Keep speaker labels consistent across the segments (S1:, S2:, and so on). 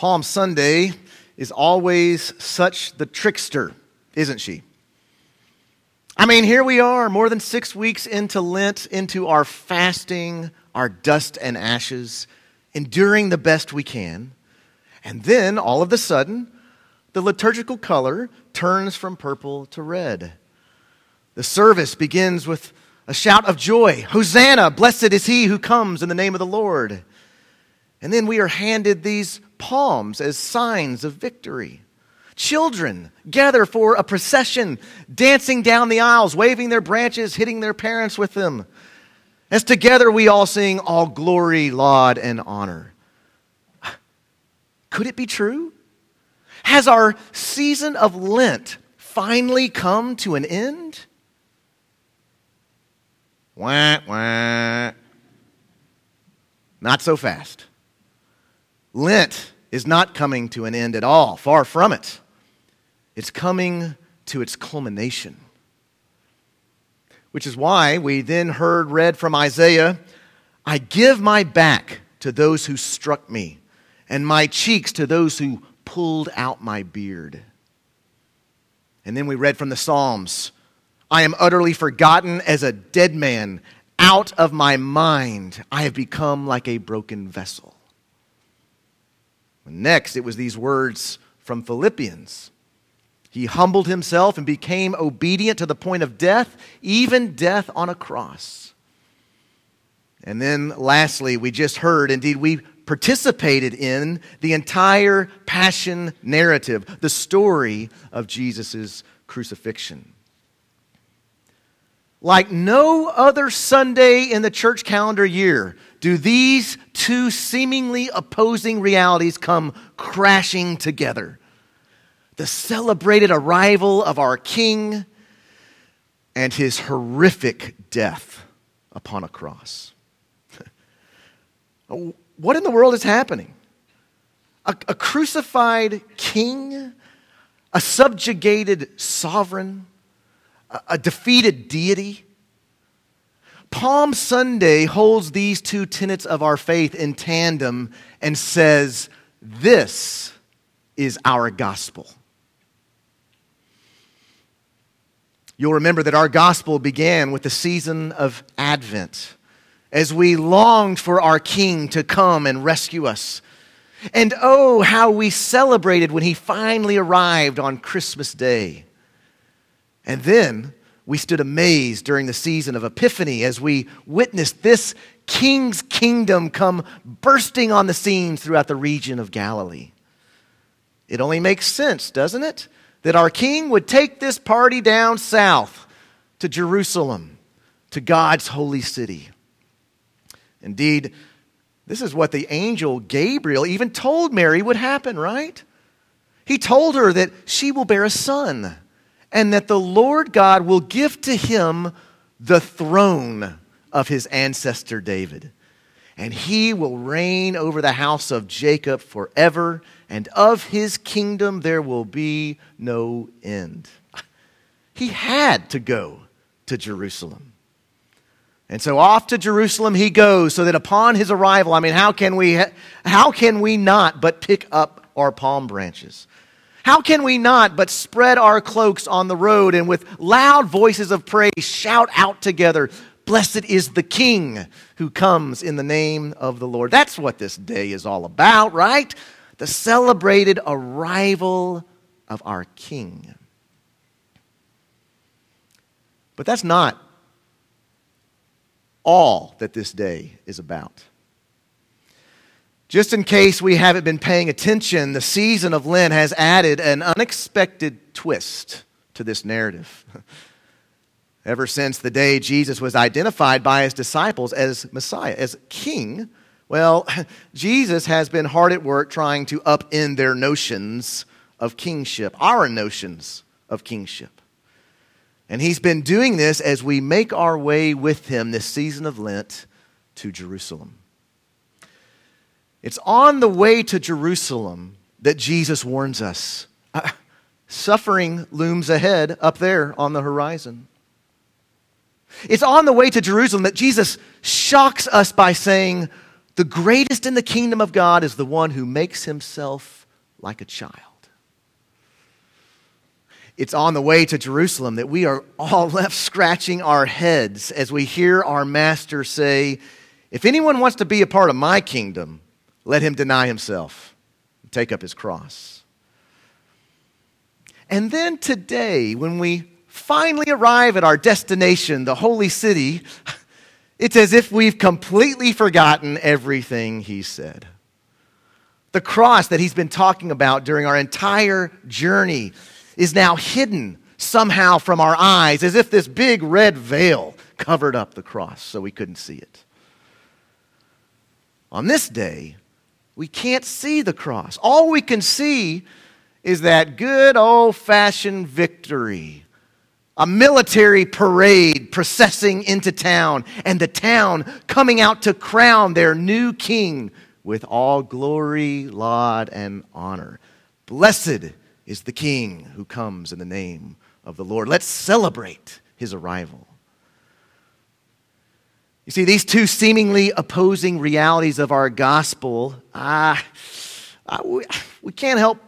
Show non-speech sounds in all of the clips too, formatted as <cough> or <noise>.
S1: Palm Sunday is always such the trickster, isn't she? I mean, here we are, more than six weeks into Lent, into our fasting, our dust and ashes, enduring the best we can. And then, all of a sudden, the liturgical color turns from purple to red. The service begins with a shout of joy Hosanna! Blessed is he who comes in the name of the Lord. And then we are handed these palms as signs of victory. Children gather for a procession, dancing down the aisles, waving their branches, hitting their parents with them. As together we all sing, All glory, laud, and honor. Could it be true? Has our season of Lent finally come to an end? Wah, wah. Not so fast. Lent is not coming to an end at all, far from it. It's coming to its culmination. Which is why we then heard read from Isaiah I give my back to those who struck me, and my cheeks to those who pulled out my beard. And then we read from the Psalms I am utterly forgotten as a dead man. Out of my mind, I have become like a broken vessel. Next, it was these words from Philippians. He humbled himself and became obedient to the point of death, even death on a cross. And then, lastly, we just heard, indeed, we participated in the entire passion narrative, the story of Jesus' crucifixion. Like no other Sunday in the church calendar year, do these two seemingly opposing realities come crashing together. The celebrated arrival of our King and his horrific death upon a cross. <laughs> Oh, what in the world is happening? A, a crucified king, a subjugated sovereign, a defeated deity. Palm Sunday holds these two tenets of our faith in tandem and says, This is our gospel. You'll remember that our gospel began with the season of Advent as we longed for our King to come and rescue us. And oh, how we celebrated when he finally arrived on Christmas Day. And then we stood amazed during the season of Epiphany as we witnessed this king's kingdom come bursting on the scene throughout the region of Galilee. It only makes sense, doesn't it, that our king would take this party down south to Jerusalem, to God's holy city. Indeed, this is what the angel Gabriel even told Mary would happen, right? He told her that she will bear a son and that the Lord God will give to him the throne of his ancestor David. And he will reign over the house of Jacob forever, and of his kingdom there will be no end. <laughs> He had to go to Jerusalem. And so off to Jerusalem he goes, so that upon his arrival, I mean, how can we, how can we not but pick up our palm branches? How can we not but spread our cloaks on the road and with loud voices of praise shout out together, Blessed is the King who comes in the name of the Lord? That's what this day is all about, right? The celebrated arrival of our King. But that's not all that this day is about. Just in case we haven't been paying attention, the season of Lent has added an unexpected twist to this narrative. <laughs> Ever since the day Jesus was identified by his disciples as Messiah, as King, well, <laughs> Jesus has been hard at work trying to upend their notions of kingship, our notions of kingship. And he's been doing this as we make our way with him this season of Lent to Jerusalem. It's on the way to Jerusalem that Jesus warns us. Uh, suffering looms ahead up there on the horizon. It's on the way to Jerusalem that Jesus shocks us by saying, The The greatest in the kingdom of God is the one who makes himself like a child. It's on the way to Jerusalem that we are all <laughs> left scratching our heads as we hear our master say, If anyone wants to be a part of my kingdom, let him deny himself and take up his cross. And then today, when we finally arrive at our destination, the holy city, it's as if we've completely forgotten everything he said. The cross that he's been talking about during our entire journey is now hidden somehow from our eyes, as if this big red veil covered up the cross so we couldn't see it. On this day, we can't see the cross. All we can see is that good old fashioned victory. A military parade processing into town, and the town coming out to crown their new king with all glory, laud, and honor. Blessed is the king who comes in the name of the Lord. Let's celebrate his arrival. You see, these two seemingly opposing realities of our gospel, ah, we, we can't help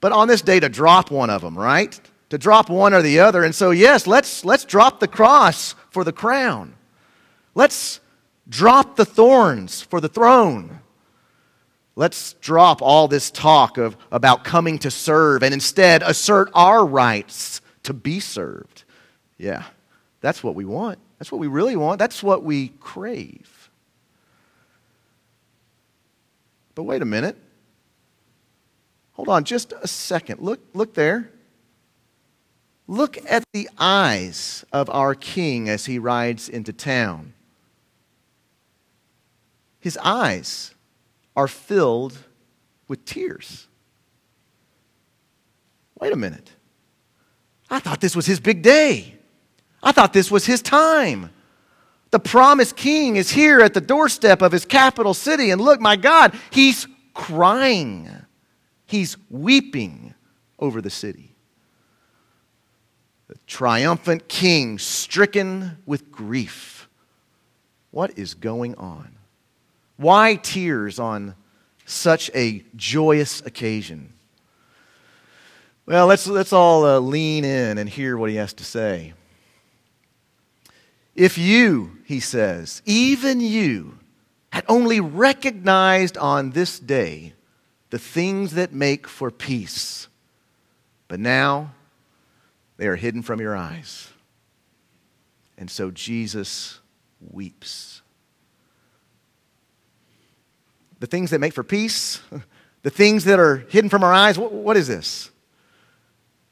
S1: but on this day to drop one of them, right? To drop one or the other. And so, yes, let's, let's drop the cross for the crown. Let's drop the thorns for the throne. Let's drop all this talk of, about coming to serve and instead assert our rights to be served. Yeah, that's what we want. That's what we really want. That's what we crave. But wait a minute. Hold on just a second. Look, look there. Look at the eyes of our king as he rides into town. His eyes are filled with tears. Wait a minute. I thought this was his big day. I thought this was his time. The promised king is here at the doorstep of his capital city, and look, my God, he's crying. He's weeping over the city. The triumphant king stricken with grief. What is going on? Why tears on such a joyous occasion? Well, let's, let's all uh, lean in and hear what he has to say. If you, he says, even you, had only recognized on this day the things that make for peace. But now they are hidden from your eyes. And so Jesus weeps. The things that make for peace, <laughs> the things that are hidden from our eyes, what, what is this?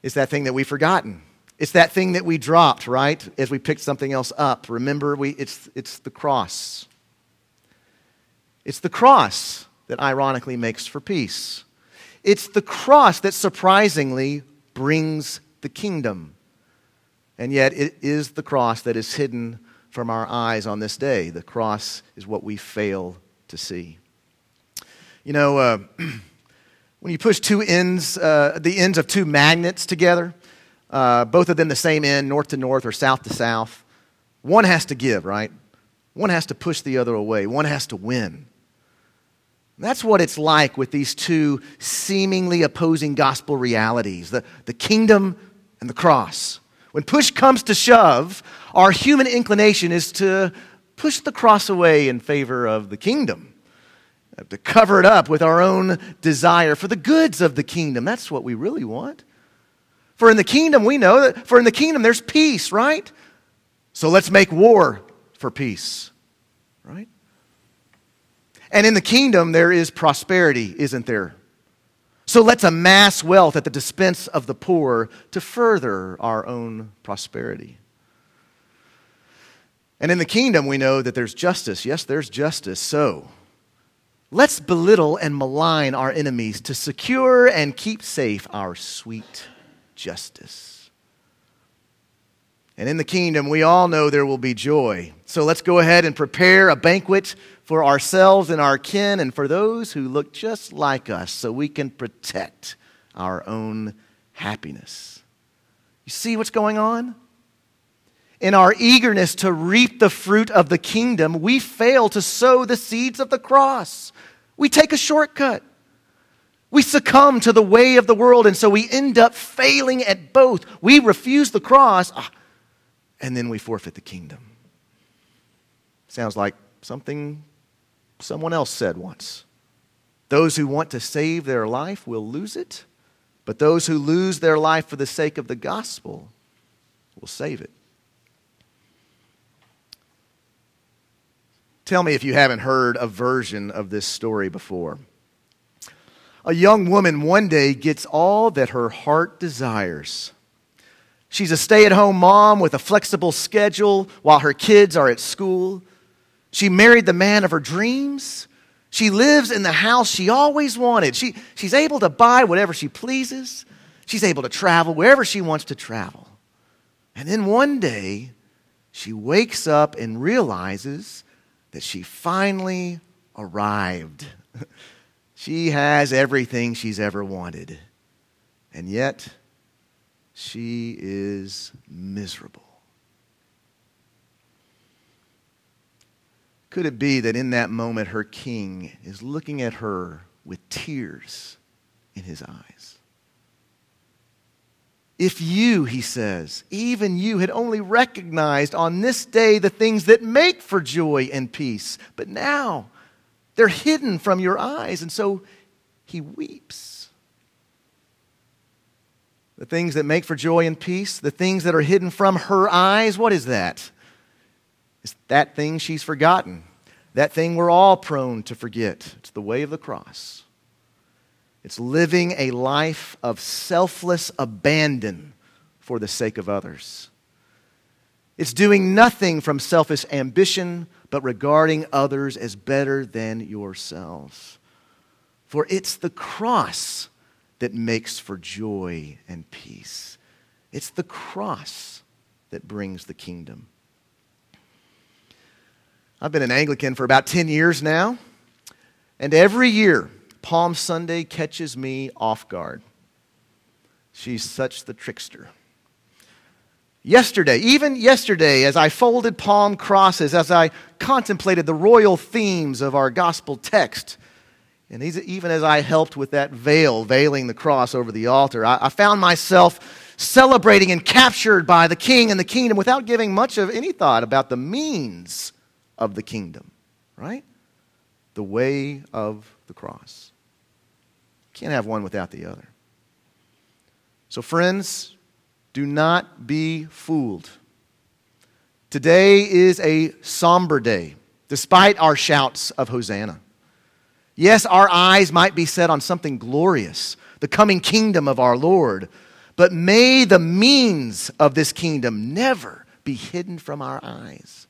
S1: It's that thing that we've forgotten. It's that thing that we dropped, right? As we picked something else up. Remember, we, it's, it's the cross. It's the cross that ironically makes for peace. It's the cross that surprisingly brings the kingdom. And yet, it is the cross that is hidden from our eyes on this day. The cross is what we fail to see. You know, uh, <clears throat> when you push two ends, uh, the ends of two magnets together, uh, both of them the same end, north to north or south to south, one has to give, right? One has to push the other away. One has to win. That's what it's like with these two seemingly opposing gospel realities the, the kingdom and the cross. When push comes to shove, our human inclination is to push the cross away in favor of the kingdom, to cover it up with our own desire for the goods of the kingdom. That's what we really want. For in the kingdom, we know that, for in the kingdom, there's peace, right? So let's make war for peace, right? And in the kingdom, there is prosperity, isn't there? So let's amass wealth at the dispense of the poor to further our own prosperity. And in the kingdom, we know that there's justice. Yes, there's justice. So let's belittle and malign our enemies to secure and keep safe our sweet justice. And in the kingdom, we all know there will be joy. So let's go ahead and prepare a banquet for ourselves and our kin and for those who look just like us so we can protect our own happiness. You see what's going on? in our eagerness to reap the fruit of the kingdom, we fail to sow the seeds of the cross. We take a shortcut. We succumb to the way of the world, and so we end up failing at both. We refuse the cross, ah, and then we forfeit the kingdom. Sounds like something someone else said once. Those who want to save their life will lose it, but those who lose their life for the sake of the gospel will save it. Tell me if you haven't heard a version of this story before. A young woman one day gets all that her heart desires. She's a stay at home mom with a flexible schedule while her kids are at school. She married the man of her dreams. She lives in the house she always wanted. She, she's able to buy whatever she pleases. She's able to travel wherever she wants to travel. And then one day, she wakes up and realizes that she finally arrived. <laughs> she has everything she's ever wanted. And yet, she is miserable. Could it be that in that moment her king is looking at her with tears in his eyes? If you, he says, even you had only recognized on this day the things that make for joy and peace, but now they're hidden from your eyes, and so he weeps. The things that make for joy and peace, the things that are hidden from her eyes, what is that? It's that thing she's forgotten. That thing we're all prone to forget. It's the way of the cross. It's living a life of selfless abandon for the sake of others. It's doing nothing from selfish ambition, but regarding others as better than yourselves. For it's the cross that makes for joy and peace. It's the cross that brings the kingdom. I've been an Anglican for about 10 years now, and every year Palm Sunday catches me off guard. She's such the trickster. Yesterday, even yesterday, as I folded palm crosses, as I contemplated the royal themes of our gospel text, and even as I helped with that veil, veiling the cross over the altar, I, found myself celebrating and captured by the king and the kingdom without giving much of any thought about the means of the kingdom, right? The way of the cross. Can't have one without the other. So, friends, do not be fooled. Today is a somber day, despite our shouts of Hosanna. Yes, our eyes might be set on something glorious, the coming kingdom of our Lord, but may the means of this kingdom never be hidden from our eyes.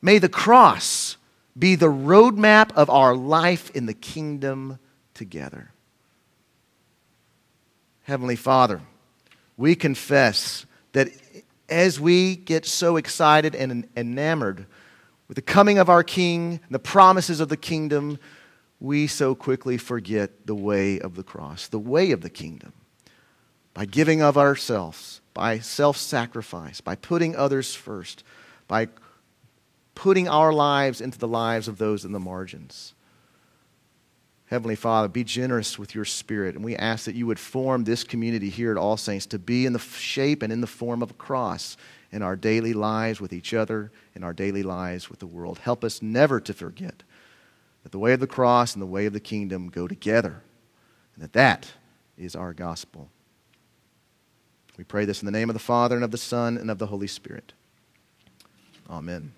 S1: May the cross be the roadmap of our life in the kingdom together. Heavenly Father, we confess that as we get so excited and enamored with the coming of our King, the promises of the kingdom, we so quickly forget the way of the cross, the way of the kingdom. By giving of ourselves, by self sacrifice, by putting others first, by putting our lives into the lives of those in the margins. Heavenly Father, be generous with your spirit. And we ask that you would form this community here at All Saints to be in the shape and in the form of a cross in our daily lives with each other, in our daily lives with the world. Help us never to forget that the way of the cross and the way of the kingdom go together, and that that is our gospel. We pray this in the name of the Father, and of the Son, and of the Holy Spirit. Amen.